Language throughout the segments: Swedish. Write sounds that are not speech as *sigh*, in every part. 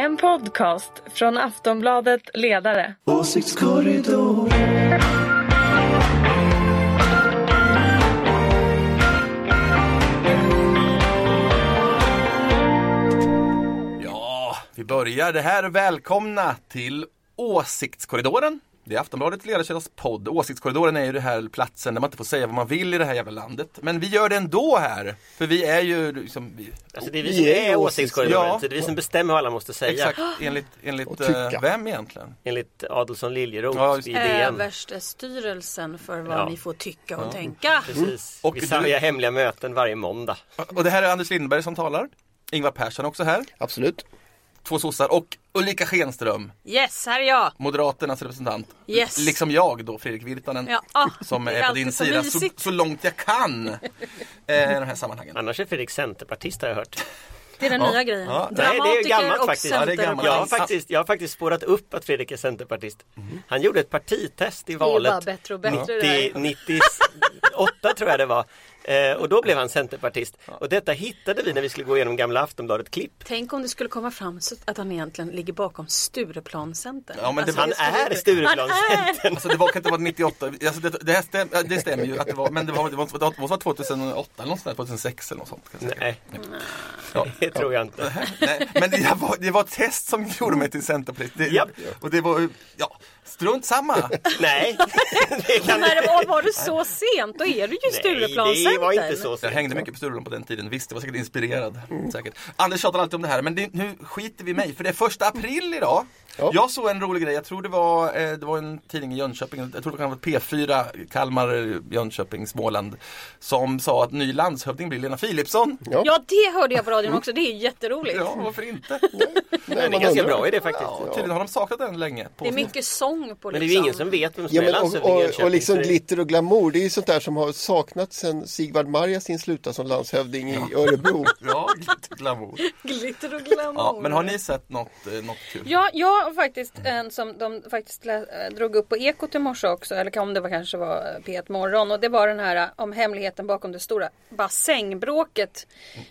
En podcast från Aftonbladet Ledare. Åsiktskorridor. Ja, vi börjar. Det här välkomna till Åsiktskorridoren. Det är Aftonbladet Ledarkedjas podd. Åsiktskorridoren är ju den här platsen där man inte får säga vad man vill i det här jävla landet. Men vi gör det ändå här. För vi är ju liksom... Vi, Alltså det är vi som är åsiktskorridoren, Ja. så det är vi som bestämmer vad alla måste säga. exakt, enligt, enligt eh, vem egentligen? Enligt Adolfsson Liljeroth Ja, i. DN. Överstestyrelsen för vad Ja. ni får tycka och tänka. Precis. Och vi du- har hemliga möten varje måndag. Och det här är Anders Lindberg som talar. Ingvar Persson också här. Absolut. Två sossar och Ulrika Schenström, Yes, här är jag. Moderaternas representant. Yes. Liksom jag då, Fredrik Virtanen. Ja, ah, Som det är på din så sida så, så långt jag kan. Eh, I de här sammanhangen. Annars är Fredrik centerpartist har jag hört. Det är den Ja. nya grejen. Ja. Nej, det är Dramatiker gammalt och faktiskt. Ja, det är gammalt. Jag har, faktiskt, jag har faktiskt spårat upp att Fredrik är centerpartist. Han gjorde ett partitest i Det är bara valet bättre och bättre det 90, där. 98 tror jag det var. Eh, och då blev han centerpartist. Och detta hittade vi när vi skulle gå igenom gamla Aftonbladet-klipp. Tänk om det skulle komma fram så att han egentligen ligger bakom Stureplanscentern. Ja, men det- Han är Stureplanscentern. Alltså det var, kan inte vara 98, alltså det, det, här stäm, det stämmer ju att det var, men det var, det var, det var, det var 2008 eller något sånt där, 2006 eller något sånt. Kan jag säga. Nej, Ja. det tror jag inte. Nej, men det var, det var ett test som gjorde mig till centerpartist. Det, Japp. Och det var, ja, strunt samma. Nej, *laughs* det kan Men var, var du så sent? Då är du ju Stureplanscentern. Det var inte så Jag hängde mycket på Stureplan på den tiden, visst, jag var säkert inspirerad. Säkert. Anders tjatar alltid om det här, men det, nu skiter vi i mig, för det är första april idag. Ja. Jag såg en rolig grej, jag tror det var, eh, det var en tidning i Jönköping, jag tror det kan vara P4, Kalmar, Jönköping, Småland, som sa att ny landshövding blir Lena Philipsson. Ja. Ja, det hörde jag på radion också. Det är jätteroligt. Ja, varför inte? Nej, Det är en ganska bra idé faktiskt. Ja, tydligen har de saknat den länge. På Det är mycket sång på Men det är ju ingen som vet vem som Ja, är landshövding och, och, och liksom glitter och glamour, det är ju sånt där som har saknats sen Sigvard Marjasin slutade som landshövding i Örebro. *laughs* Ja, lite glamour. Glitter och glamour. Ja, men har ni sett något, eh, något kul? Ja, jag var faktiskt en som de faktiskt eh, drog upp på Ekot i morse också. Eller om det var kanske var eh, P1 Morgon. Och det var den här eh, om hemligheten bakom det stora bassängbråket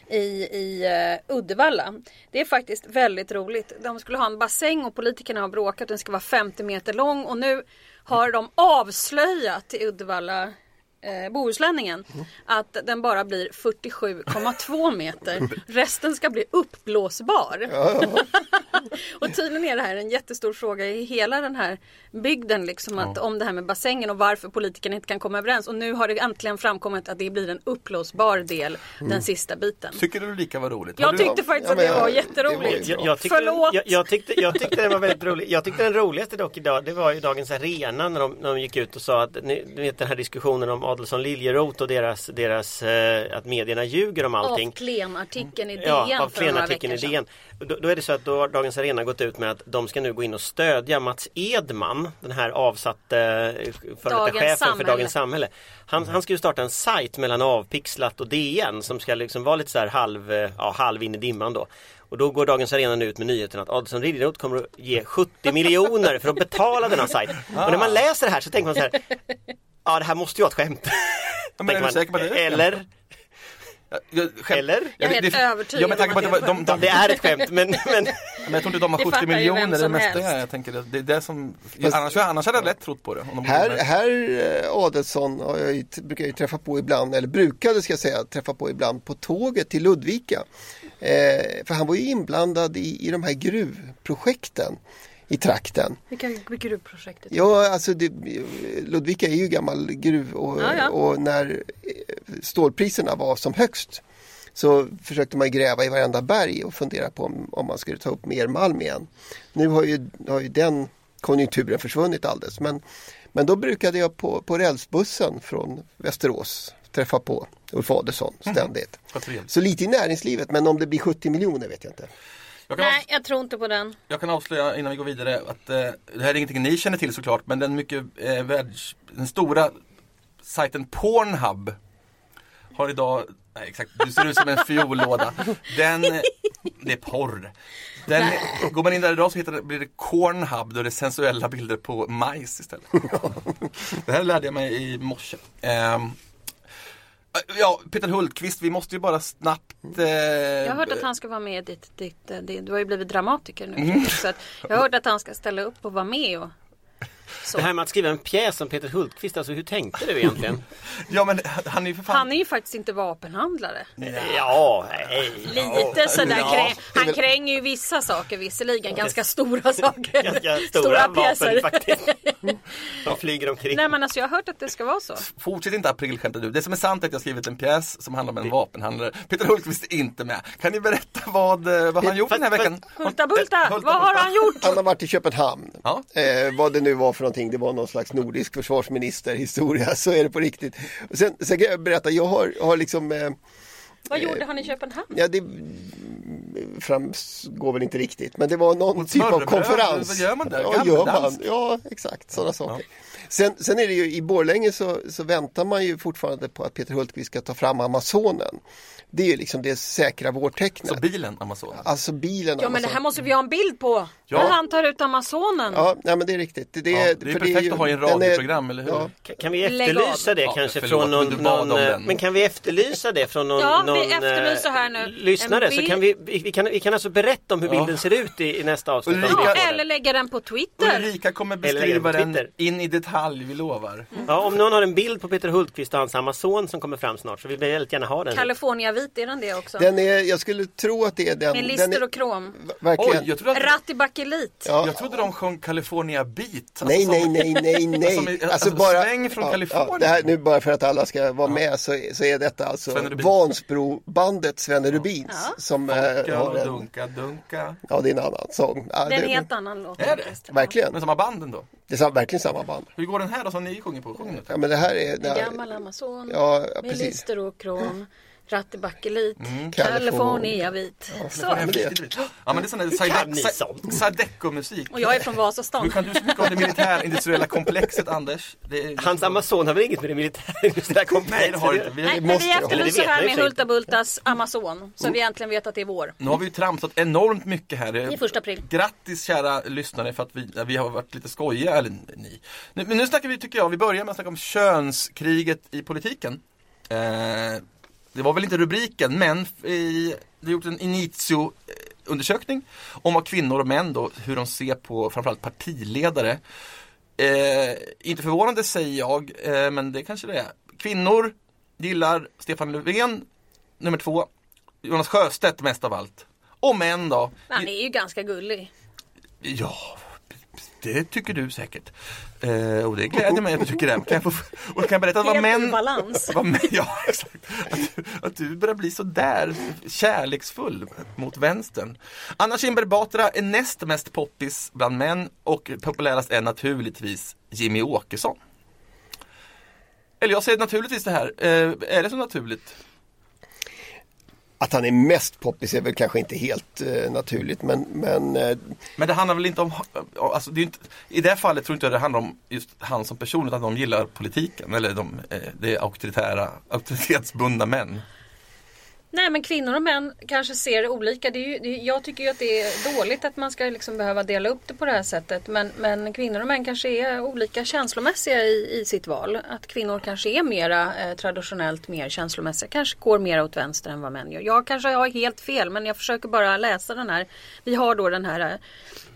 i, i uh, Uddevalla. Det är faktiskt väldigt roligt. De skulle ha en bassäng och politikerna har bråkat. Den ska vara 50 meter lång. Och nu har de avslöjat i Uddevalla eh, Bohuslänningen att den bara blir 47,2 meter. Resten ska bli uppblåsbar. *laughs* Och tydligen är det här en jättestor fråga i hela den här bygden liksom att, om det här med bassängen och varför politikerna inte kan komma överens. Och nu har det äntligen framkommit att det blir en uppblåsbar del den sista biten. Tycker du lika var roligt? Jag du- tyckte faktiskt Ja, att det var det jätteroligt. var Jag, jag, tyckte den, Förlåt. jag, jag, tyckte, jag tyckte den var väldigt rolig. Jag tyckte den roligaste dock idag, det var ju Dagens Arena när de, när de gick ut och sa att, ni, ni vet den här diskussionen om Adolfsson Liljeroth och deras, deras eh, att medierna ljuger om allting. Av Klen-artikeln i DN Ja, av för Klen-artikeln i. DN. Då, då är det så att då har Dagens Arena gått ut med att de ska nu gå in och stödja Mats Edman, den här avsatte eh, före chefen för Samhälle. Dagens Samhälle. Han, han ska ju starta en sajt mellan Avpixlat och DN som ska liksom vara lite så här halv, eh, ja, halv in i dimman då. Och då går Dagens Arena nu ut med nyheten att Adolfsson Liljeroth kommer att ge *laughs* 70 miljoner för att betala denna sajt. Och när man läser det här så tänker man så här Ja det här måste ju vara ett skämt. Ja, men *laughs* är du man. säker på det Eller? Jag, skämt- Eller? Jag är helt övertygad Ja, med tanke på att det de, de, Det är ett skämt men, men Men jag tror inte de har Det 70 fattar ju vem miljoner det mesta helst. Jag tänker det, det är det som, Fast- annars, annars hade jag lätt trott på det. Om de Här, här eh, Adelsson har jag ju, brukar jag ju träffa på ibland, eller brukade ska jag säga, träffa på ibland på tåget till Ludvika. Eh, för han var ju inblandad i, i de här gruvprojekten i trakten. Vilka vilka gruvprojektet? Ja, alltså det, Ludvika är ju gammal gruv och, Ja, ja. och när eh, stålpriserna var som högst så försökte man gräva i varenda berg och fundera på om, om man skulle ta upp mer malm igen. Nu har ju, har ju den konjunkturen försvunnit alldeles men, men då brukade jag på, på rälsbussen från Västerås träffa på Ulf Adelsohn ständigt. Vad trevligt. Så lite i näringslivet men om det blir 70 miljoner vet jag inte. Jag kan, Nej, jag tror inte på den. jag kan avslöja innan vi går vidare att eh, det här är ingenting ni känner till såklart men den mycket eh, världs, den stora sajten Pornhub har idag, nej exakt, du ser ut som en fiollåda. Den, det är porr. Den, går man in där idag så hittar det, blir det Cornhub, då är det sensuella bilder på majs istället. *laughs* det här lärde jag mig i morse. Ehm, Ja, Peter Hultqvist, vi måste ju bara snabbt... Eh, Jag har hört att han ska vara med i ditt, ditt, eh, det- du har ju blivit dramatiker nu Mm. Så att Jag har hört att han ska ställa upp och vara med och så. Det här med att skriva en pjäs om Peter Hultqvist, alltså hur tänkte du egentligen? *laughs* Ja men han är ju för fan... Han är ju faktiskt inte vapenhandlare. ja, nej. Lite sådär, Ja, kräng, han kränger ju vissa saker visserligen, ganska stora saker. Ganska *laughs* stora, vapen pjäser. faktiskt. *laughs* De flyger omkring. Nej men alltså jag har hört att det ska vara så. Fortsätt inte aprilskämta du. Det som är sant är att jag har skrivit en pjäs som handlar om en vapenhandlare. Peter Hultqvist är inte med. Kan ni berätta vad, eh, vad han gjort den här veckan? Hulta Bulta, Hulta vad har han gjort? Han har varit i Köpenhamn. Ja. Eh, vad det nu var för någonting, det var någon slags nordisk försvarsministerhistoria, *laughs* så är det på riktigt. Och Sen, sen kan jag berätta, jag har, har liksom eh, Vad gjorde han i Köpenhamn? Ja, det framgår väl inte riktigt, men det var någon typ av konferens. vad gör man där? Ja, gör man? Ja exakt, sådana saker. Sen, sen är det ju i Borlänge så, så väntar man ju fortfarande på att Peter Hultqvist ska ta fram Amazonen. Det är ju liksom det säkra vårtecknet. Så bilen Amazon. Alltså bilen Ja men det här måste vi ha en bild på. Ja. När han tar ut Amazonen. Ja, nej, men det är riktigt. Det, Ja, det är för perfekt ju- att ha i en den är- radioprogram, eller hur? Ja, Kan- Kan vi efterlysa det Ja, kanske förlåt, från men någon, bad någon. Men kan vi efterlysa det från någon, Ja, vi någon efterlyser eh, här nu. lyssnare så kan vi, vi, kan, vi kan alltså berätta om hur Ja. bilden ser ut i, i nästa avsnitt. Ulrika- eller lägga den på Twitter. Ulrika kommer beskriva den den in i detalj, vi lovar. Mm. Ja, om någon har en bild på Peter Hultqvist och hans Amazon som kommer fram snart så vill vi väldigt gärna ha den. California vit, är den det också? den är, jag skulle tro att det är den. Med den lister är, och krom. Verkligen. Oj, jag trodde, att. Ja. jag trodde de sjöng California Beat. Alltså Nej, som- nej, nej, nej, *laughs* nej. Som i- alltså, sväng från Kalifornien. det här, nu bara för att alla ska vara med så, så är detta alltså. Vansbrobandet Svenne Rubins Ja. som eh, Dunka har en, dunka, dunka. ja det är en annan sång. Ja, Det är en helt annan låt. Är det? verkligen. Men samma banden då? Det är sam- verkligen samma band. Hur går den här då som ni sjunger på? Sjung nu. Ja, men det här är... Det här, gammal Amazon. ja, ja, med precis. lister och krom. Rattibakelit. Mm. California vit. Så. Ja, men det är sån där? Sadeco-musik. Och jag är från Hur Vasastan. kan du så mycket om det militärindustriella komplexet Anders? Det är... Hans Amazon har väl inget med det militära komplexet Nej det har inte. Vi, Nej, måste vi efterlyser här med. Hulta Bultas Amazon. Så vi äntligen vet att det är vår. nu har vi ju tramsat enormt mycket här. I första april. Grattis kära lyssnare för att vi, vi har varit lite skojiga, eller ni. Nu, men nu snackar vi, tycker jag, vi börjar med att snacka om könskriget i politiken. Eh, det var väl inte rubriken, men i, det har gjort en initio undersökning om vad kvinnor och män då, hur de ser på framförallt partiledare. Eh, inte förvånande säger jag, eh, men det kanske det är. Kvinnor gillar Stefan Löfven, nummer två. Jonas Sjöstedt mest av allt. Och män då? Han är ju ganska gullig. Ja, det tycker du säkert. Eh, och det gläder mig att du tycker det. Kan jag, få, och kan jag berätta vad Helt ur män... balans. Vad män *laughs* ja, exakt. Att, du- att du börjar bli så där kärleksfull mot vänstern. Anna Kinberg Batra är näst mest poppis bland män och populärast är naturligtvis Jimmy Åkesson. Eller jag säger naturligtvis det här. Eh, är det så naturligt? Att han är mest poppis är väl kanske inte helt eh, naturligt men, men eh, Men det handlar väl inte om, eh, alltså det är inte, i det här fallet tror inte jag det handlar om just han som person utan de gillar politiken eller de, eh, det är auktoritära, auktoritetsbundna män. Nej men kvinnor och män kanske ser det olika. Det är ju, jag tycker ju att det är dåligt att man ska liksom behöva dela upp det på det här sättet. Men, men kvinnor och män kanske är olika känslomässiga i, i sitt val. Att kvinnor kanske är mera eh, traditionellt mer känslomässiga. Kanske går mer åt vänster än vad män gör. Jag kanske har helt fel men jag försöker bara läsa den här. Vi har då den här eh,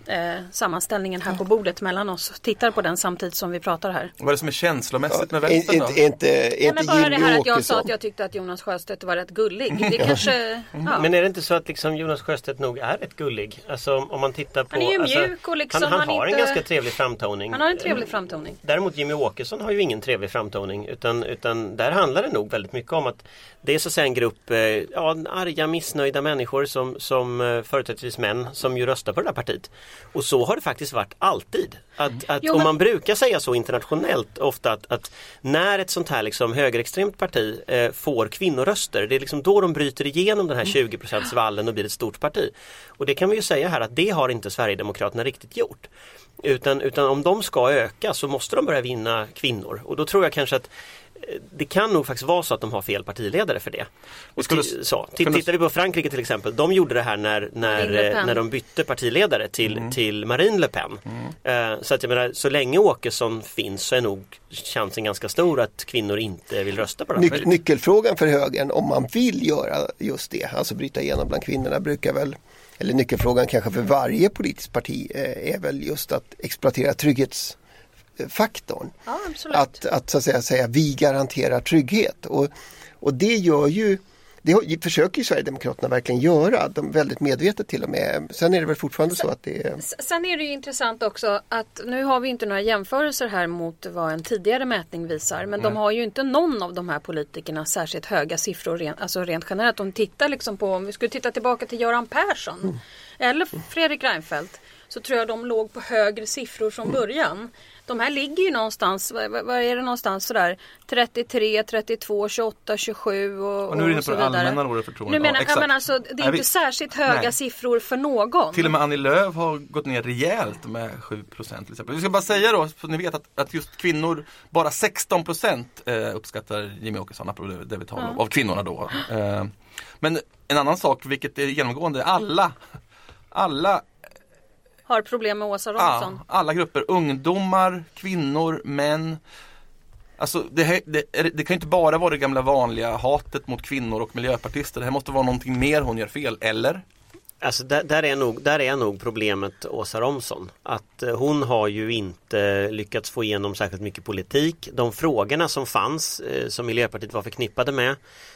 eh, sammanställningen här på bordet mellan oss. Tittar på den samtidigt som vi pratar här. Vad är det som är känslomässigt med vänstern då? inte, inte, Ja, men inte bara det här att jag sa att jag tyckte att Jonas Sjöstedt var rätt gullig. Det *laughs* kanske... Ja. Men är det inte så att liksom Jonas Sjöstedt nog är rätt gullig? Alltså om man tittar på... Han är ju alltså, mjuk och liksom, han, han, han har inte- en ganska trevlig framtoning. Han har en trevlig framtoning. Däremot Jimmy Åkesson har ju ingen trevlig framtoning utan, utan där handlar det nog väldigt mycket om att det är så att säga en grupp eh, ja, arga, missnöjda människor som, som eh, företrädesvis män som ju röstar på det här partiet. Och så har det faktiskt varit alltid. Att, att Jo, men- man brukar säga så internationellt ofta att, att när ett sånt här liksom högerextremt parti eh, får kvinnoröster, det är liksom då de bryter igenom den här 20 vallen och blir ett stort parti. Och det kan vi ju säga här att det har inte Sverigedemokraterna riktigt gjort. Utan, utan om de ska öka så måste de börja vinna kvinnor och då tror jag kanske att det kan nog faktiskt vara så att de har fel partiledare för det. Och skulle- så. Tittar vi på Frankrike till exempel, de gjorde det här när, när, när de bytte partiledare till, Mm. till Marine Le Pen. Eh, Så att jag menar, så länge Åkesson finns så är nog chansen ganska stor att kvinnor inte vill rösta på det. Nyc- nyckelfrågan för högern om man vill göra just det, alltså bryta igenom bland kvinnorna brukar väl, eller nyckelfrågan kanske för varje politiskt parti eh, är väl just att exploatera trygghetsfaktorn. Ja. Att, att så att säga, säga vi garanterar trygghet och, och det gör ju det försöker ju Sverigedemokraterna verkligen göra, de väldigt medvetet till och med. Sen är det väl fortfarande så att det är Sen är det ju intressant också att nu har vi inte några jämförelser här mot vad en tidigare mätning visar. Men de har ju inte någon av de här politikerna särskilt höga siffror rent, alltså rent generellt. Om tittar liksom på, om vi skulle titta tillbaka till Göran Persson eller Fredrik Reinfeldt. Så tror jag de låg på högre siffror från början. De här ligger ju någonstans, vad, är det någonstans sådär 33, 32, 28, 27 och, Och nu är du inne på det allmänna då, det förtroendet. Nu menar, Ja, ja, men alltså, det är Nej, inte vi- särskilt höga Nej. siffror för någon. Till och med Annie Lööf har gått ner rejält med 7 till exempel. Vi ska bara säga då, så ni vet att, att just kvinnor, bara 16 eh, uppskattar Jimmy Åkesson, apropå det, vi talar om, av kvinnorna då. Eh, men en annan sak, vilket är genomgående, alla, alla, Har problem med Åsa Romson. ja, alla grupper, ungdomar, kvinnor, män. Alltså det, här, det, det kan ju inte bara vara det gamla vanliga hatet mot kvinnor och miljöpartister. Det här måste vara någonting mer hon gör fel, eller? Alltså där, där, är nog, där är nog problemet Åsa Romson. Att eh, hon har ju inte lyckats få igenom särskilt mycket politik. De frågorna som fanns eh, som Miljöpartiet var förknippade med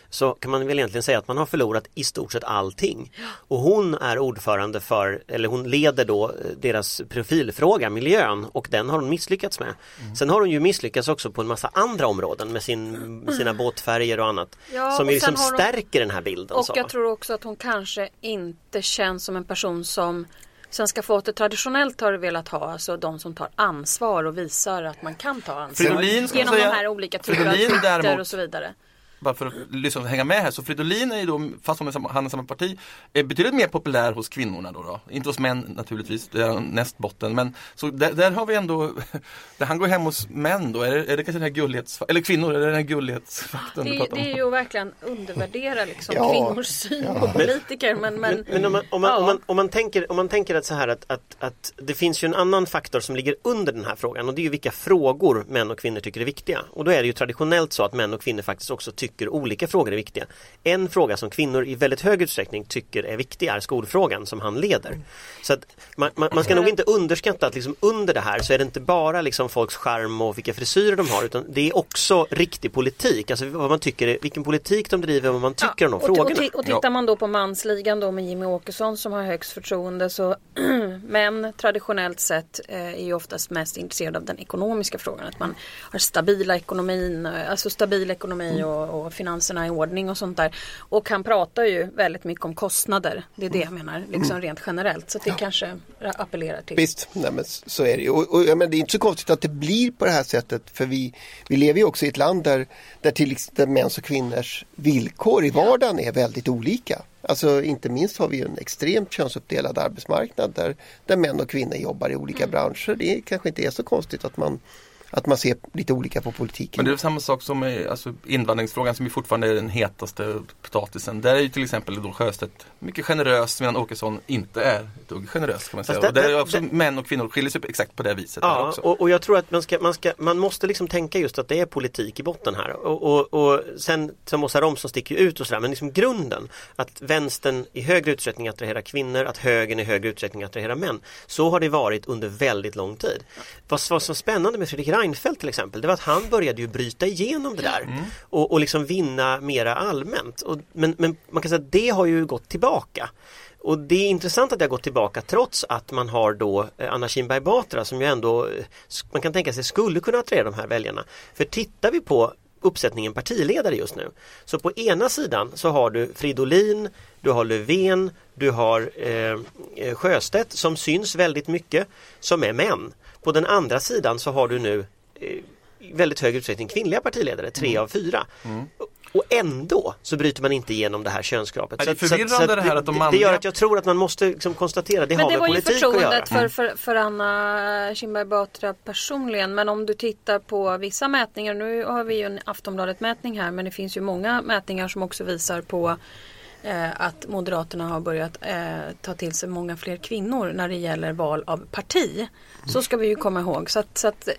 så kan man väl egentligen säga att man har förlorat i stort sett allting. Och hon är ordförande för, eller hon leder då eh, deras profilfråga, miljön och den har hon misslyckats med. Sen har hon ju misslyckats också på en massa andra områden med, sin, med sina båtfärger och annat. Ja, som och liksom hon- stärker den här bilden. Och så. jag tror också att hon kanske inte känns som en person som Svenska folket traditionellt har velat ha, alltså de som tar ansvar och visar att man kan ta ansvar. Fridolin Genom säga- de här olika typerna av däremot- och så vidare. Bara för att lyssna och hänga med här, så Fridolin är ju då, fast hon är samma, han är samma parti, är betydligt mer populär hos kvinnorna då. då. Inte hos män naturligtvis, det är näst botten. Men så där, där har vi ändå, där *laughs* han går hem hos män då, är det, är det kanske den här gullighets, eller kvinnor, är det den här gullighetsfaktorn Det, du är- pratar om? det är ju att verkligen undervärdera liksom Ja. kvinnors syn på politiker. Men, men, Men om man, om man, ja. om man, om man, tänker, om man tänker att så här att, att, att det finns ju en annan faktor som ligger under den här frågan och det är ju vilka frågor män och kvinnor tycker är viktiga. Och då är det ju traditionellt så att män och kvinnor faktiskt också tycker olika frågor är viktiga. En fråga som kvinnor i väldigt hög utsträckning tycker är viktig är skolfrågan som han leder. Så att man, man, man ska nog inte underskatta att liksom under det här så är det inte bara liksom folks charm och vilka frisyrer de har utan det är också riktig politik. Alltså vad man tycker, vilken politik de driver och vad man tycker om de och, frågorna. Och, och tittar man då på mansligan då med Jimmy Åkesson som har högst förtroende så *clears throat* män traditionellt sett eh, är ju oftast mest intresserade av den ekonomiska frågan. Att man har stabila ekonomin, eh, alltså stabil ekonomi och, och finanserna i ordning och sånt där. Och han pratar ju väldigt mycket om kostnader. Det är det jag menar, liksom rent generellt. Så det kanske appellerar till. Visst, nej, men så är det. Och, och, ja, men det är inte så konstigt att det blir på det här sättet för vi, vi lever ju också i ett land där, där, till, ex- där mäns och kvinnors villkor i vardagen är väldigt olika. Alltså inte minst har vi en extremt könsuppdelad arbetsmarknad där, där män och kvinnor jobbar i olika branscher. Det kanske inte är så konstigt att man, att man ser lite olika på politiken. Men det är samma sak som med alltså, invandringsfrågan som ju fortfarande är den hetaste potatisen. Där är ju till exempel då Sjöstedt mycket generös medan Åkesson inte är ett dugg generös kan man säga. Fast och där det- är också det- män och kvinnor skiljer sig exakt på det viset. Ja, också. och, och jag tror att man, ska, man, ska, man måste liksom tänka just att det är politik i botten här. Och, och, och sen som Åsa Romson sticker ut och sådär, men liksom grunden att vänstern i högre utsträckning attraherar kvinnor, att högern i högre utsträckning attraherar män. Så har det varit under väldigt lång tid. Vad, vad som är spännande med Fredrik Reinfeldt till exempel, det var att han började ju bryta igenom det där och, och liksom vinna mera allmänt. Och, men, men man kan säga att det har ju gått tillbaka. Och det är intressant att det har gått tillbaka trots att man har då eh, Anna Kinberg Batra som ju ändå eh, man kan tänka sig skulle kunna attrahera de här väljarna. För tittar vi på uppsättningen partiledare just nu så på ena sidan så har du Fridolin, du har Löfven, du har eh, eh, Sjöstedt som syns väldigt mycket som är män. På den andra sidan så har du nu i väldigt hög utsträckning kvinnliga partiledare, tre av fyra. Och ändå så bryter man inte igenom det här könsgapet. Nej, det är att- så att- förvirrande så att det här att de det, manliga- det gör att jag tror att man måste liksom konstatera det Men har det med var ju politik att göra. förtroendet för, för, för Anna Kinberg Batra personligen. Men om du tittar på vissa mätningar, nu har vi ju en Aftonbladet-mätning här men det finns ju många mätningar som också visar på eh, att Moderaterna har börjat eh, ta till sig många fler kvinnor när det gäller val av parti. Så ska vi ju komma ihåg. Så att, så att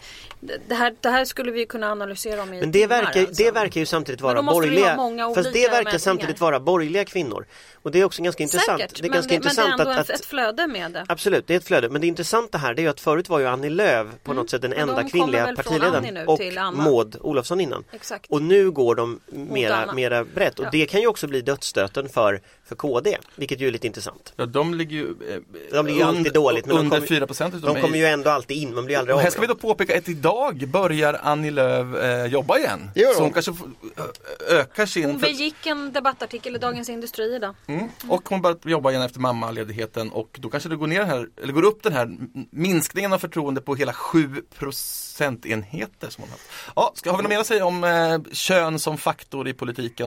det, här, det här skulle vi kunna analysera om i Men det verkar, alltså. det verkar ju samtidigt Men vara borgerliga Fast det verkar samtidigt vara borgerliga kvinnor. Och det är också ganska intressant. Säkert, det är men, ganska det, intressant men det är ändå att, ett, flöde med det. Absolut, det är ett flöde. Men det intressanta här det är ju att förut var ju Annie Lööf på något sätt den Mm. Men enda de kvinnliga partiledaren och. Maud Olofsson innan. Exakt. Och nu går de mera, mera brett och det kan ju också bli dödsstöten för, för KD, vilket ju är lite intressant. Ja, de ligger ju, eh, De ligger ju alltid under- dåligt, men de under kommer- 4 procent. De kommer ju ändå alltid in, man blir aldrig Och av här ska vi då påpeka att idag börjar Annie Lööf eh, jobba igen. Hon? Så hon kanske ö- ökar sin... Hon begick en debattartikel i Dagens Industri idag. Mm. Och hon börjar jobba igen efter mammaledigheten och då kanske det går, ner här, eller går upp den här minskningen av förtroende på hela 7 procentenheter. Som hon haft. Ja, ska, har vi något mer att säga om eh, kön som faktor i politiken?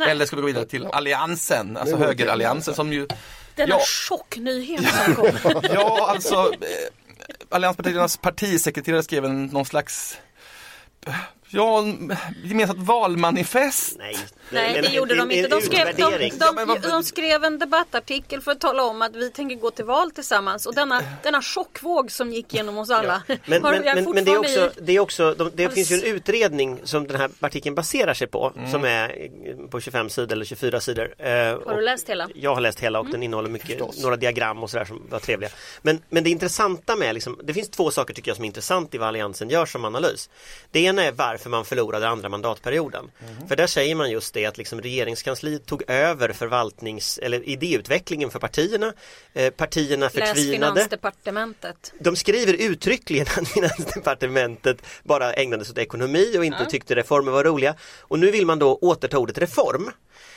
Nej. Eller ska vi gå vidare till Alliansen, alltså högeralliansen som ju Denna Ja. chocknyhet som kom. *laughs* Ja, alltså eh, allianspartiernas partisekreterare skrev en, någon slags Ja, gemensamt valmanifest. Nej, Nej, det gjorde de inte. De skrev, de. Ja, men de, de skrev en debattartikel för att tala om att vi tänker gå till val tillsammans. Och denna, denna chockvåg som gick genom oss alla. *laughs* Men, har men, jag men, men det är också, det, är också de, det finns ju en utredning som den här artikeln baserar sig på Mm. som är eh, på 25 sidor eller 24 sidor. Eh, Har du läst hela? Jag har läst hela och Mm. den innehåller mycket, några diagram och sådär som var trevliga. Men, men det intressanta med, liksom, det finns två saker tycker jag som är intressant i vad Alliansen gör som analys. Det ena är varför man förlorade andra mandatperioden. Mm. För där säger man just det att liksom regeringskansliet tog över förvaltnings eller idéutvecklingen för partierna. Eh, partierna Läs förtvinade. Finansdepartementet. De skriver uttryckligen att *laughs* Finansdepartementet bara ägnade sig åt ekonomi och inte tyckte reformer var roliga. Och nu vill man då återta ordet reform.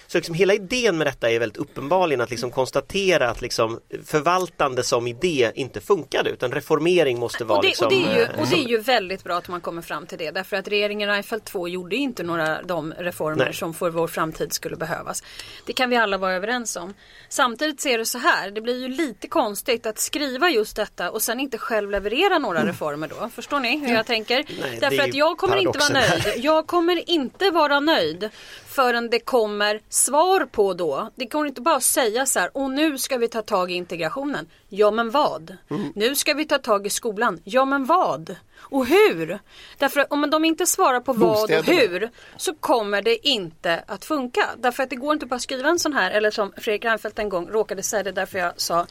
Så liksom hela idén med detta är väldigt uppenbarligen att liksom konstatera att liksom förvaltande som idé inte funkade utan reformering måste vara Och det, liksom, och, det är ju, eh, och det är ju väldigt bra att man kommer fram till det. Därför att regeringen Reinfeldt 2 gjorde inte några de reformer Nej. som för vår framtid skulle behövas. Det kan vi alla vara överens om. Samtidigt ser det så här. Det blir ju lite konstigt att skriva just detta och sen inte själv leverera några reformer då. Förstår ni hur jag tänker? Mm. Nej, Därför är att jag kommer inte vara här. nöjd. Jag kommer inte vara nöjd förrän det kommer svar på då. Det kommer inte bara säga så här, och nu ska vi ta tag i integrationen. Ja men vad? Mm. Nu ska vi ta tag i skolan. Ja men vad? Och hur? Därför att om de inte svarar på vad och hur så kommer det inte att funka. Därför att det går inte bara att skriva en sån här, eller som Fredrik Reinfeldt en gång råkade säga det därför jag sa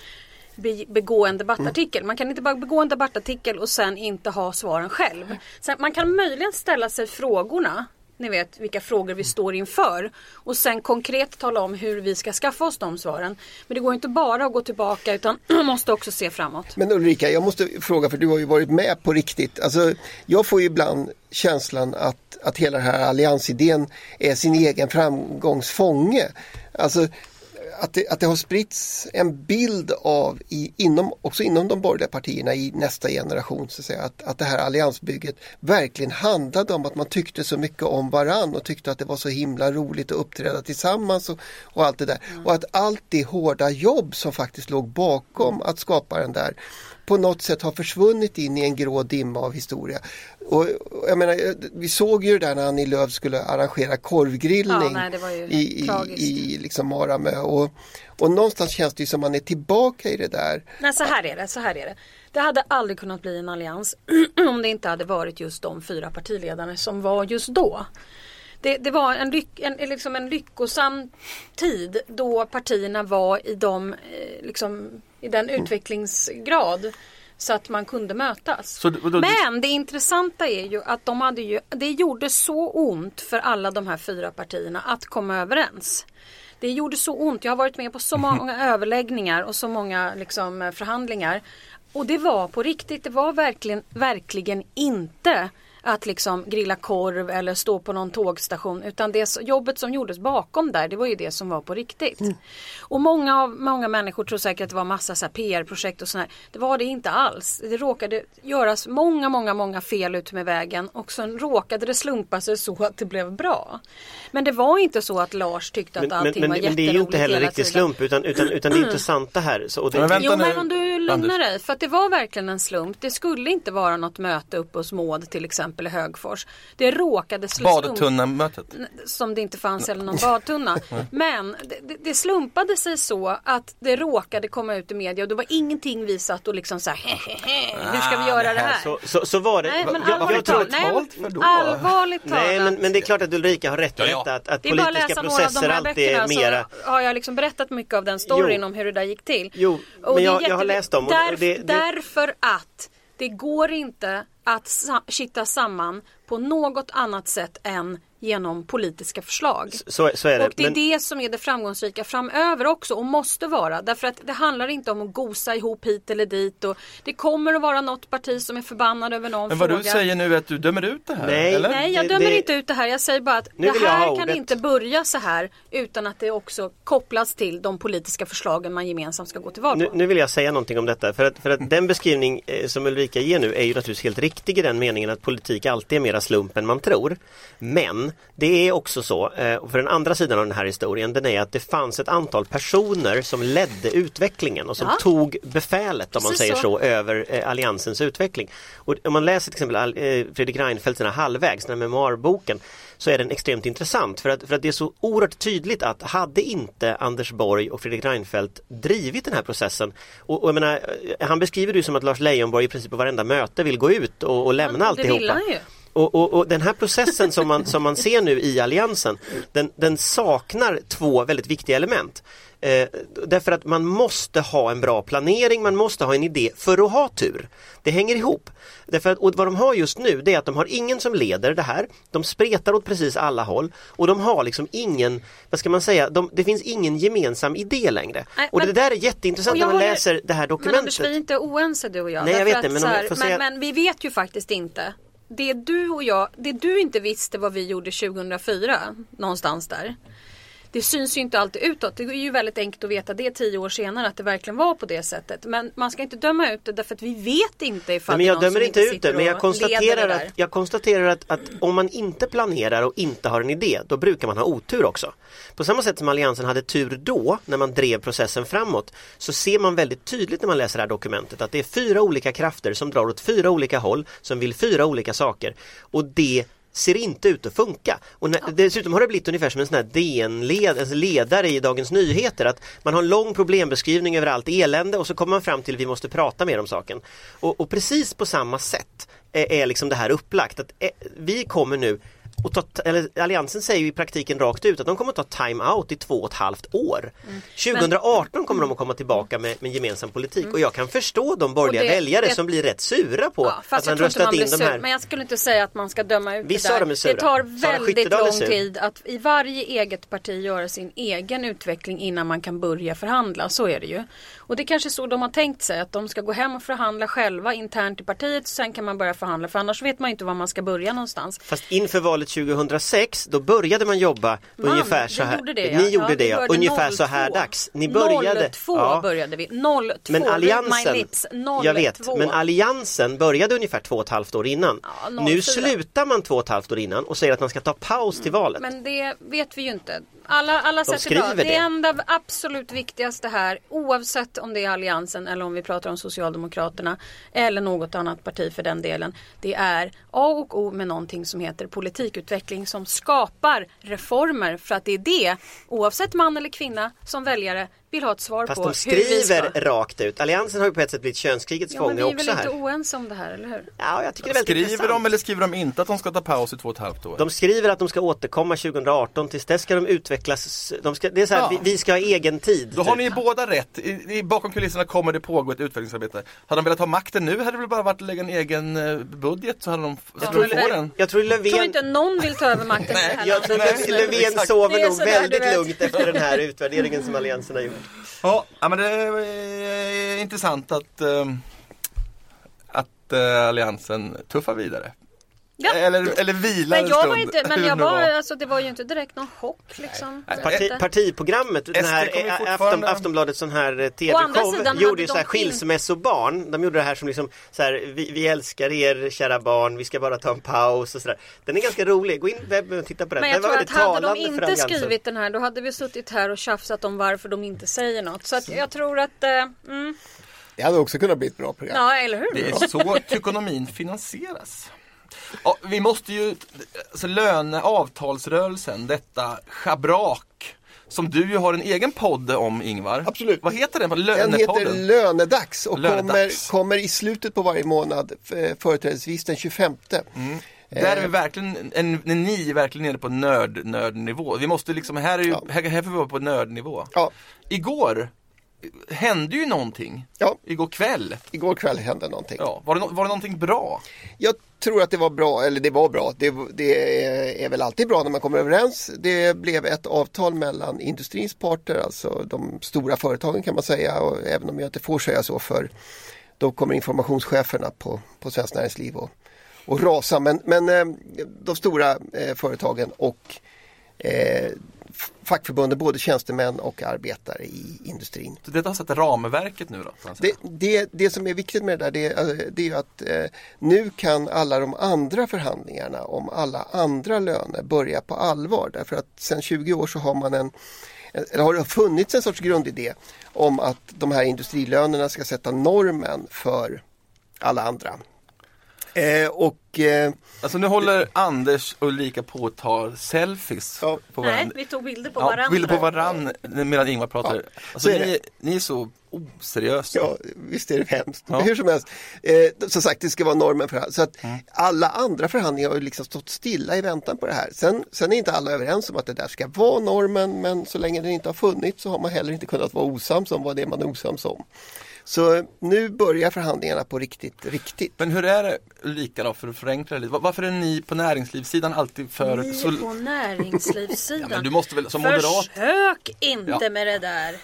be- begå en debattartikel. Man kan inte bara begå en debattartikel och sen inte ha svaren själv. Sen, man kan möjligen ställa sig frågorna ni vet vilka frågor vi står inför och sen konkret tala om hur vi ska skaffa oss de svaren. Men det går inte bara att gå tillbaka utan *clears throat* man måste också se framåt. Men Ulrika, jag måste fråga för du har ju varit med på riktigt. Alltså, jag får ju ibland känslan att, att hela den här alliansidén är sin egen framgångsfånge. Alltså, att det, att det har spritts en bild av, i, inom, också inom de borgerliga partierna i nästa generation, så att, säga, att, att det här alliansbygget verkligen handlade om att man tyckte så mycket om varann och tyckte att det var så himla roligt att uppträda tillsammans och, och allt det där. Och att allt det hårda jobb som faktiskt låg bakom att skapa den där på något sätt har försvunnit in i en grå dimma av historia. Och, jag menar, vi såg ju det där när Annie Lööf skulle arrangera korvgrillning Ja, nej, i, i, i liksom Maramö. Och, och någonstans känns det ju som man är tillbaka i det där. Nej så här är det, så här är det. Det hade aldrig kunnat bli en allians *clears throat* om det inte hade varit just de fyra partiledarna som var just då. Det, det var en, lyck, en, liksom en lyckosam tid då partierna var i, de, eh, liksom, i den utvecklingsgrad så att man kunde mötas. Och då- Men det intressanta är ju att de hade ju, det gjorde så ont för alla de här fyra partierna att komma överens. Det gjorde så ont. Jag har varit med på så många överläggningar och så många liksom, förhandlingar. Och det var på riktigt. Det var verkligen, verkligen inte att liksom grilla korv eller stå på någon tågstation utan det jobbet som gjordes bakom där det var ju det som var på riktigt. Och många, av, många människor tror säkert att det var massa så här PR-projekt och sådär. Det var det inte alls. Det råkade göras många, många, många fel ut med vägen och sen råkade det slumpa sig så att det blev bra. Men det var inte så att Lars tyckte att Men, allting men, var men det är ju inte heller hela riktig tiden. slump utan, utan, utan det *clears throat* intressanta här. Så, och det, Men vänta Jo men om du lugnar dig för att det var verkligen en slump. Det skulle inte vara något möte uppe hos Maud till exempel i Högfors. Det råkade slå Badtunnamötet. som det inte fanns eller någon badtunna. *laughs* Men det, det, slumpade sig så att det råkade komma ut i media och det var ingenting vi satt och liksom så här, "Hehehe, hur ska vi göra det här? så, så, så var det. Nej men Va- va- allvarligt talat, nej, men då? allvarligt talat. Nej men, men det är klart att Ulrika har rätt i Ja, ja. detta att, att politiska processer här alltid är böckerna mera så har jag liksom berättat mycket av den storyn Jo. om hur det där gick till. Jo, Och men jag- jag har läst dem och Därf- det- det- Därför att det går inte att kitta samman på något annat sätt än genom politiska förslag. så, så är det. Och det är Men- det som är det framgångsrika framöver också och måste vara. Därför att det handlar inte om att gosa ihop hit eller dit. Och det kommer att vara något parti som är förbannad över någon Men vad fråga. du säger nu är att du dömer ut det här? Nej. eller? Nej, jag Det- dömer det- inte ut det här. Jag säger bara att Nu det här kan ordet. inte börja så här utan att det också kopplas till de politiska förslagen man gemensamt ska gå till val Nu, på. nu vill jag säga någonting om detta för att, för att den beskrivning eh, som Ulrika ger nu är ju naturligtvis helt riktig i den meningen att politik alltid är mera slump än man tror. Men det är också så, eh, och för den andra sidan av den här historien, den är att det fanns ett antal personer som ledde utvecklingen och som Ja. tog befälet om man Precis säger så. så, över eh, alliansens utveckling. Och om man läser till exempel eh, Fredrik Reinfeldts den här halvvägs, den här memoarboken, så är den extremt intressant för att, för att det är så oerhört tydligt att hade inte Anders Borg och Fredrik Reinfeldt drivit den här processen och, och jag menar, han beskriver det ju som att Lars Leijonborg i princip på varenda möte vill gå ut och, och lämna det alltihopa. vill han ju. Och, och, och den här processen som man, som man ser nu i Alliansen den, den saknar två väldigt viktiga element. Eh, därför att man måste ha en bra planering, man måste ha en idé för att ha tur. Det hänger ihop. Därför att, och vad de har just nu det är att de har ingen som leder det här. De spretar åt precis alla håll och de har liksom ingen, vad ska man säga, de, det finns ingen gemensam idé längre. Nej, och men- det där är jätteintressant när man håller- läser det här Men Anders, dokumentet. vi är inte oense du och jag. Nej, jag vet det, men här, men, säga- men vi vet ju faktiskt inte. Det du och jag, det du inte visste vad vi gjorde 2004, någonstans där. Det syns ju inte alltid utåt. Det är ju väldigt enkelt att veta det tio år senare att det verkligen var på det sättet. Men man ska inte döma ut det därför att vi vet inte ifall Nej, men det är jag dömer inte ut det men jag konstaterar, det att, jag konstaterar att, att om man inte planerar och inte har en idé då brukar man ha otur också. På samma sätt som Alliansen hade tur då när man drev processen framåt så ser man väldigt tydligt när man läser det här dokumentet att det är fyra olika krafter som drar åt fyra olika håll som vill fyra olika saker och det ser inte ut att funka. Och när, dessutom har det blivit ungefär som en sån här DN-led, alltså ledare i Dagens Nyheter att man har en lång problembeskrivning över allt elände och så kommer man fram till att vi måste prata mer om saken. Och, och precis på samma sätt är, är liksom det här upplagt. Att, eh, vi kommer nu och ta, eller Alliansen säger ju i praktiken rakt ut att de kommer att ta time-out i två och ett halvt år. Mm. 2018 kommer de att komma tillbaka med, med gemensam politik och jag kan förstå de borgerliga det- väljare det- som blir rätt sura på Ja, att man inte man röstat in de här. Men jag skulle inte säga att man ska döma ut Vissa det där. dem är sura. Det tar väldigt lång tid att i varje eget parti göra sin egen utveckling innan man kan börja förhandla. Så är det ju. Och det är kanske så de har tänkt sig att de ska gå hem och förhandla själva internt i partiet. Sen kan man börja förhandla för annars vet man inte var man ska börja någonstans. Fast inför valet 2006 då började man jobba Man, ungefär så här. gjorde det, ja. Ni gjorde Ja, det ja, ungefär så här 02. dags. Ni började. 02 ja. började vi. 02. Men alliansen, lips. 02. jag vet, men alliansen började ungefär två och ett halvt år innan. Nu 04. slutar man två och ett halvt år innan och säger att man ska ta paus till valet. Men det vet vi ju inte. Alla, alla sätt skriver idag. Det det. enda absolut viktigaste här oavsett om det är Alliansen eller om vi pratar om Socialdemokraterna eller något annat parti för den delen. Det är A och O med någonting som heter politikutveckling som skapar reformer för att det är det oavsett man eller kvinna som väljare vill ha ett svar Fast på de hur vi skriver ska. rakt ut. Alliansen har ju på ett sätt blivit könskrigets Ja, men fånge vi är väl också inte här. oense om det här, eller hur? Ja, jag tycker det är väldigt Skriver intressant. de eller skriver de inte att de ska ta paus i två och ett halvt år? De skriver att de ska återkomma 2018. Tills dess ska de utveckla utvecklas. De ska, det är så här, Ja. vi, vi ska ha egen tid. Då har typ. ni båda rätt. I, i, bakom kulisserna kommer det pågå ett utvecklingsarbete. Hade de velat ha makten nu hade det väl bara varit att lägga en egen eh, budget så hade de Jag så tror, de får den. jag tror Jag tror Löfven, inte någon vill ta över makten här jag tror. Löfven sover nog väldigt lugnt efter den här utvärderingen som Alliansen har gjort. Ja, men det är intressant att, eh, att eh, Alliansen tuffar vidare. Ja. Eller, eller vilar Men en jag stund. var inte, men jag det var, alltså det var ju inte direkt någon chock liksom. Parti, Inte. partiprogrammet, den här eh, Afton, Aftonbladets sån här eh, tv-show gjorde ju så här skilsmässobarn. De gjorde det här som liksom så här, vi, vi älskar er kära barn, vi ska bara ta en paus och sådär. Den är ganska rolig, gå in på webben och titta på den. Men den jag var tror att hade de inte skrivit den här då hade vi suttit här och tjafsat om varför de inte säger något. Så att jag tror att, eh, mm, Det hade också kunnat bli ett bra program. ja eller hur? Det är så ekonomin finansieras. Ja, vi måste ju, alltså löne, avtalsrörelsen, detta schabrak som du ju har en egen podd om Ingvar. Absolut. Vad heter den? Den Lönepodden? heter Lönedags och Lönedags. Kommer, kommer i slutet på varje månad, företrädesvis den 25. Där är vi verkligen, en, en, ni är verkligen nere på nörd, nördnivå. Vi måste liksom, här, är ju, Ja. här, här får vi vara på nördnivå. Ja, Igår hände ju någonting. ja, Igår kväll. igår kväll hände någonting. Ja, var, det, var det någonting bra? Jag tror att det var bra, eller det var bra. Det, det är väl alltid bra när man kommer överens. Det blev ett avtal mellan industrins parter, alltså de stora företagen kan man säga. Och även om jag inte får säga så för då kommer informationscheferna på, på Svenskt Näringsliv och, och rasa. Men, men eh, de stora eh, företagen och eh, fackförbunden, både tjänstemän och arbetare i industrin. Så detta har satt ramverket nu då? Det, det, det som är viktigt med det där det, är- det är att eh, nu kan alla de andra förhandlingarna om alla andra löner börja på allvar. Därför att sedan 20 år så har man en eller har det funnits en sorts grundidé om att de här industrilönerna ska sätta normen för alla andra. Eh, och eh, Alltså nu håller Anders och Ulrika på att ta selfies Ja. på Nej, varandra. vi tog bilder på Ja, varandra. bilder på varann medan Ingvar pratar. Ja, alltså, så är ni, ni är så oseriösa. Ja, visst är det hemskt. Ja. Hur som helst, eh, som sagt det ska vara normen för det här. Så att Mm. alla andra förhandlingar har ju liksom stått stilla i väntan på det här. Sen, sen är inte alla överens om att det där ska vara normen men så länge den inte har funnits så har man heller inte kunnat vara osams om vad det är man är osams om. Så nu börjar förhandlingarna på riktigt, riktigt. Men hur är det Ulrika då, för att förenkla det lite. Var- Varför är ni på näringslivssidan alltid för... Ni så... på näringslivssidan. *laughs* Ja, men du måste väl som moderat... Försök inte Ja. med det där.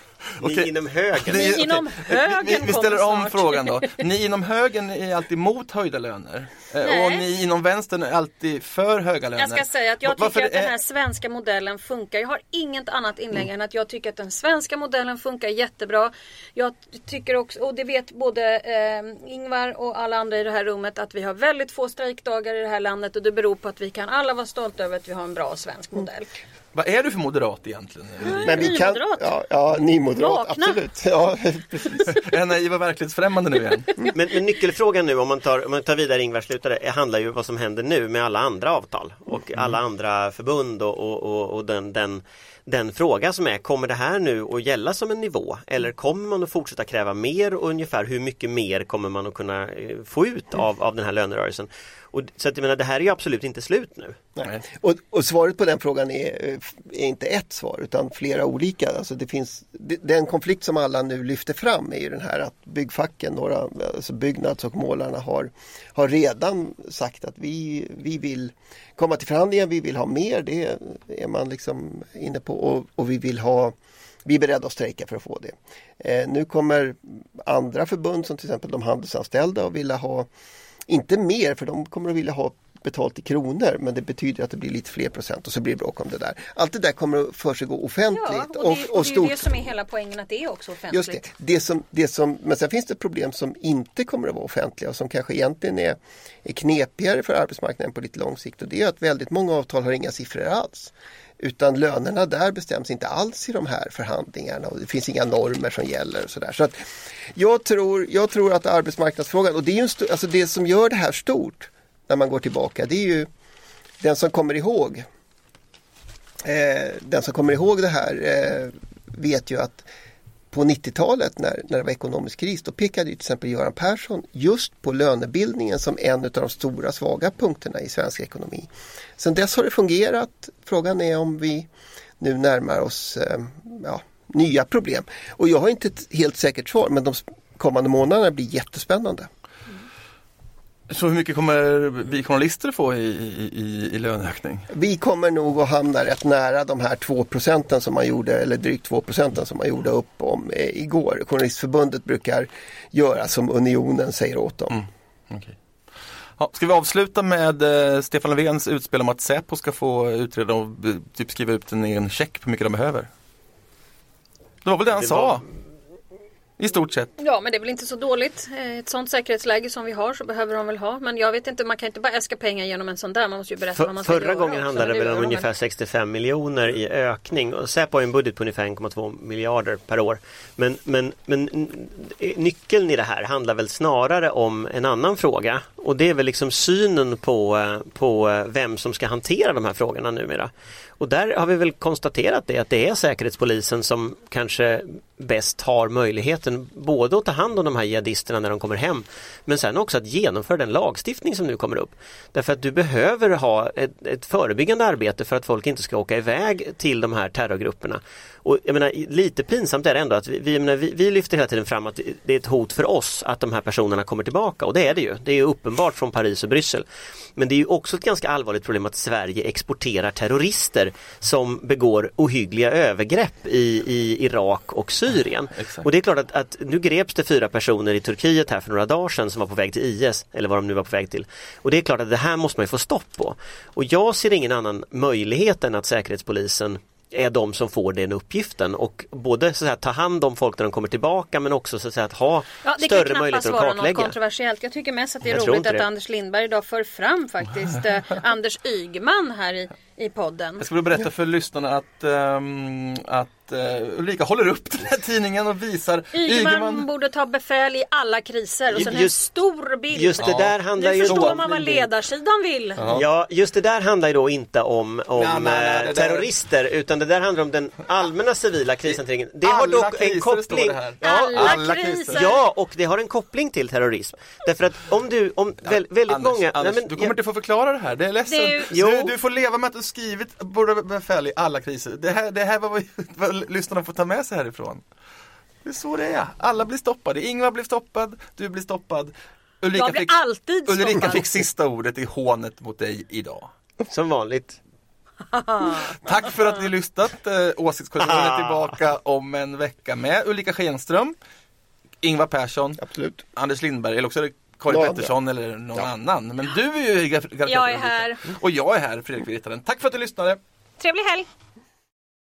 Ni inom högern. Ni okej. inom vi, högern vi, vi ställer om snart. frågan då. Ni inom högern är alltid emot höjda löner. Eh, Nej. Och ni inom vänstern är alltid för höga löner. Jag ska säga att jag Va- varför tycker att den är- här svenska modellen funkar. Jag har inget annat inlägg än att jag tycker att den svenska modellen funkar jättebra. Jag tycker också, och det vet både eh, Ingvar och alla andra i det här rummet, att vi har väldigt få strejkdagar i det här landet och det beror på att vi kan alla vara stolta över att vi har en bra svensk modell. Vad är du för moderat egentligen? Men vi kan, ja, ja, nymoderat, Vakna. absolut. Ja, *laughs* precis. Är naiv och verklighetsfrämmande nu igen? *laughs* Men, men nyckelfrågan nu om man tar, om man tar vidare Ingvar slutade, handlar ju om vad som händer nu med alla andra avtal och alla andra förbund och, och, och, och den, den, den fråga som är, kommer det här nu att gälla som en nivå eller kommer man att fortsätta kräva mer och ungefär hur mycket mer kommer man att kunna eh, få ut av, av den här lönerörelsen? Och, så att jag menar, det här är ju absolut inte slut nu. Nej. Och, och svaret på den frågan är, eh, är inte ett svar utan flera olika. Alltså det finns, den konflikt som alla nu lyfter fram är ju den här att byggfacken, några, alltså Byggnads och målarna har, har redan sagt att vi, vi vill komma till förhandlingar, vi vill ha mer, det är man liksom inne på och, och vi vill ha vi är beredda att strejka för att få det. Eh, nu kommer andra förbund som till exempel de handelsanställda och vilja ha inte mer för de kommer att vilja ha betalt i kronor men det betyder att det blir lite fler procent och så blir det bråk om det där. Allt det där kommer att försiggå offentligt Ja, och det, och, och det är och ju stort. det som är hela poängen att det är också offentligt. Just det. det, som, det som, men sen finns det problem som inte kommer att vara offentliga och som kanske egentligen är, är knepigare för arbetsmarknaden på lite lång sikt och det är att väldigt många avtal har inga siffror alls. Utan lönerna där bestäms inte alls i de här förhandlingarna och det finns inga normer som gäller. Och så där. Så att jag, tror, jag tror att arbetsmarknadsfrågan, och det är ju alltså det som gör det här stort när man går tillbaka, det är ju den som kommer ihåg eh, den som kommer ihåg det här eh, vet ju att på 90-talet när, när det var ekonomisk kris då pekade ju till exempel Göran Persson just på lönebildningen som en av de stora svaga punkterna i svensk ekonomi. Sen dess har det fungerat. Frågan är om vi nu närmar oss eh, ja, nya problem. Och jag har inte ett helt säkert svar men de kommande månaderna blir jättespännande. Så hur mycket kommer vi journalister få i, i, i, löneökning? Vi kommer nog att hamna rätt nära de här 2 procenten som man gjorde, eller drygt 2 procenten som man gjorde upp om eh, igår. Journalistförbundet brukar göra som Unionen säger åt dem. Okej. Ja, ska vi avsluta med eh, Stefan Löfvens utspel om att Säpo ska få utreda och eh, typ skriva ut en egen check på hur mycket de behöver? Det var väl det han Det sa? var- I stort sett. Ja men det är väl inte så dåligt. Eh, Ett sånt säkerhetsläge som vi har så behöver de väl ha. Men jag vet inte, man kan inte bara äska pengar genom en sån där. Man måste ju berätta vad För, man ska förra gången också, handlade det väl om ungefär 65 miljoner i ökning och Säpo har ju en budget på ungefär 1,2 miljarder per år. Men, men, men nyckeln i det här handlar väl snarare om en annan fråga och det är väl liksom synen på, eh, på eh, vem som ska hantera de här frågorna numera. Och där har vi väl konstaterat det att det är Säkerhetspolisen som kanske bäst har möjligheten både att ta hand om de här jihadisterna när de kommer hem men sen också att genomföra den lagstiftning som nu kommer upp. Därför att du behöver ha ett, ett förebyggande arbete för att folk inte ska åka iväg till de här terrorgrupperna. Och jag menar, lite pinsamt är det ändå att vi, vi, menar, vi, vi lyfter hela tiden fram att det är ett hot för oss att de här personerna kommer tillbaka och det är det ju. Det är ju uppenbart från Paris och Bryssel. Men det är ju också ett ganska allvarligt problem att Sverige exporterar terrorister som begår ohyggliga övergrepp i, i Irak och Syrien. Exakt. Och det är klart att, att nu greps det fyra personer i Turkiet här för några dagar sedan som var på väg till IS eller vad de nu var på väg till. Och det är klart att det här måste man ju få stopp på. Och jag ser ingen annan möjlighet än att Säkerhetspolisen är de som får den uppgiften och både så att säga, ta hand om folk när de kommer tillbaka men också så att, säga, att ha Ja, det kan större knappast möjligheter att vara något kartlägga. kontroversiellt. Jag tycker mest att det är Jag roligt att det. Anders Lindberg idag för fram faktiskt eh, Anders Ygeman här i, i podden. Jag väl berätta för lyssnarna att, ehm, att uh, Ulrika håller upp den här tidningen och visar Ygeman borde ta befäl i alla kriser och sen en Just- stor bild. Just det där handlar nu ju förstår då- man vad ledarsidan vill. Ja, just det där handlar ju då inte om, om Nej, nej, nej, eh, det där- terrorister utan det där handlar om den allmänna civila krishanteringen. Det har Alla dock kriser en koppling. Ja, Alla, alla kriser. ja, och det har en koppling till terrorism. Därför att om du, om väl, väldigt Anders, många... Anders, nej, men du kommer jag- inte få förklara det här, det är ledsen. Det är ju-. Du, du får leva med att du skrivit borde befäl i alla kriser. Det här, det här var vad, vad lyssnarna får ta med sig härifrån. Det är så det är. Alla blir stoppade. Ingvar blir stoppad, du blir stoppad. Ulrika, Jag blir fick, alltid Ulrika stoppad. fick sista ordet i hånet mot dig idag. Som vanligt. *laughs* Tack för att ni lyssnat. Eh, Åsiktskorridoren är tillbaka om en vecka med Ulrika Schenström, Ingvar Persson, Absolut. Anders Lindberg eller också Karin Någon Pettersson eller någon annan. Men du är ju Jag är Ulrika. här. Och jag är här, Fredrik Virtanen. Tack för att du lyssnade. Trevlig helg!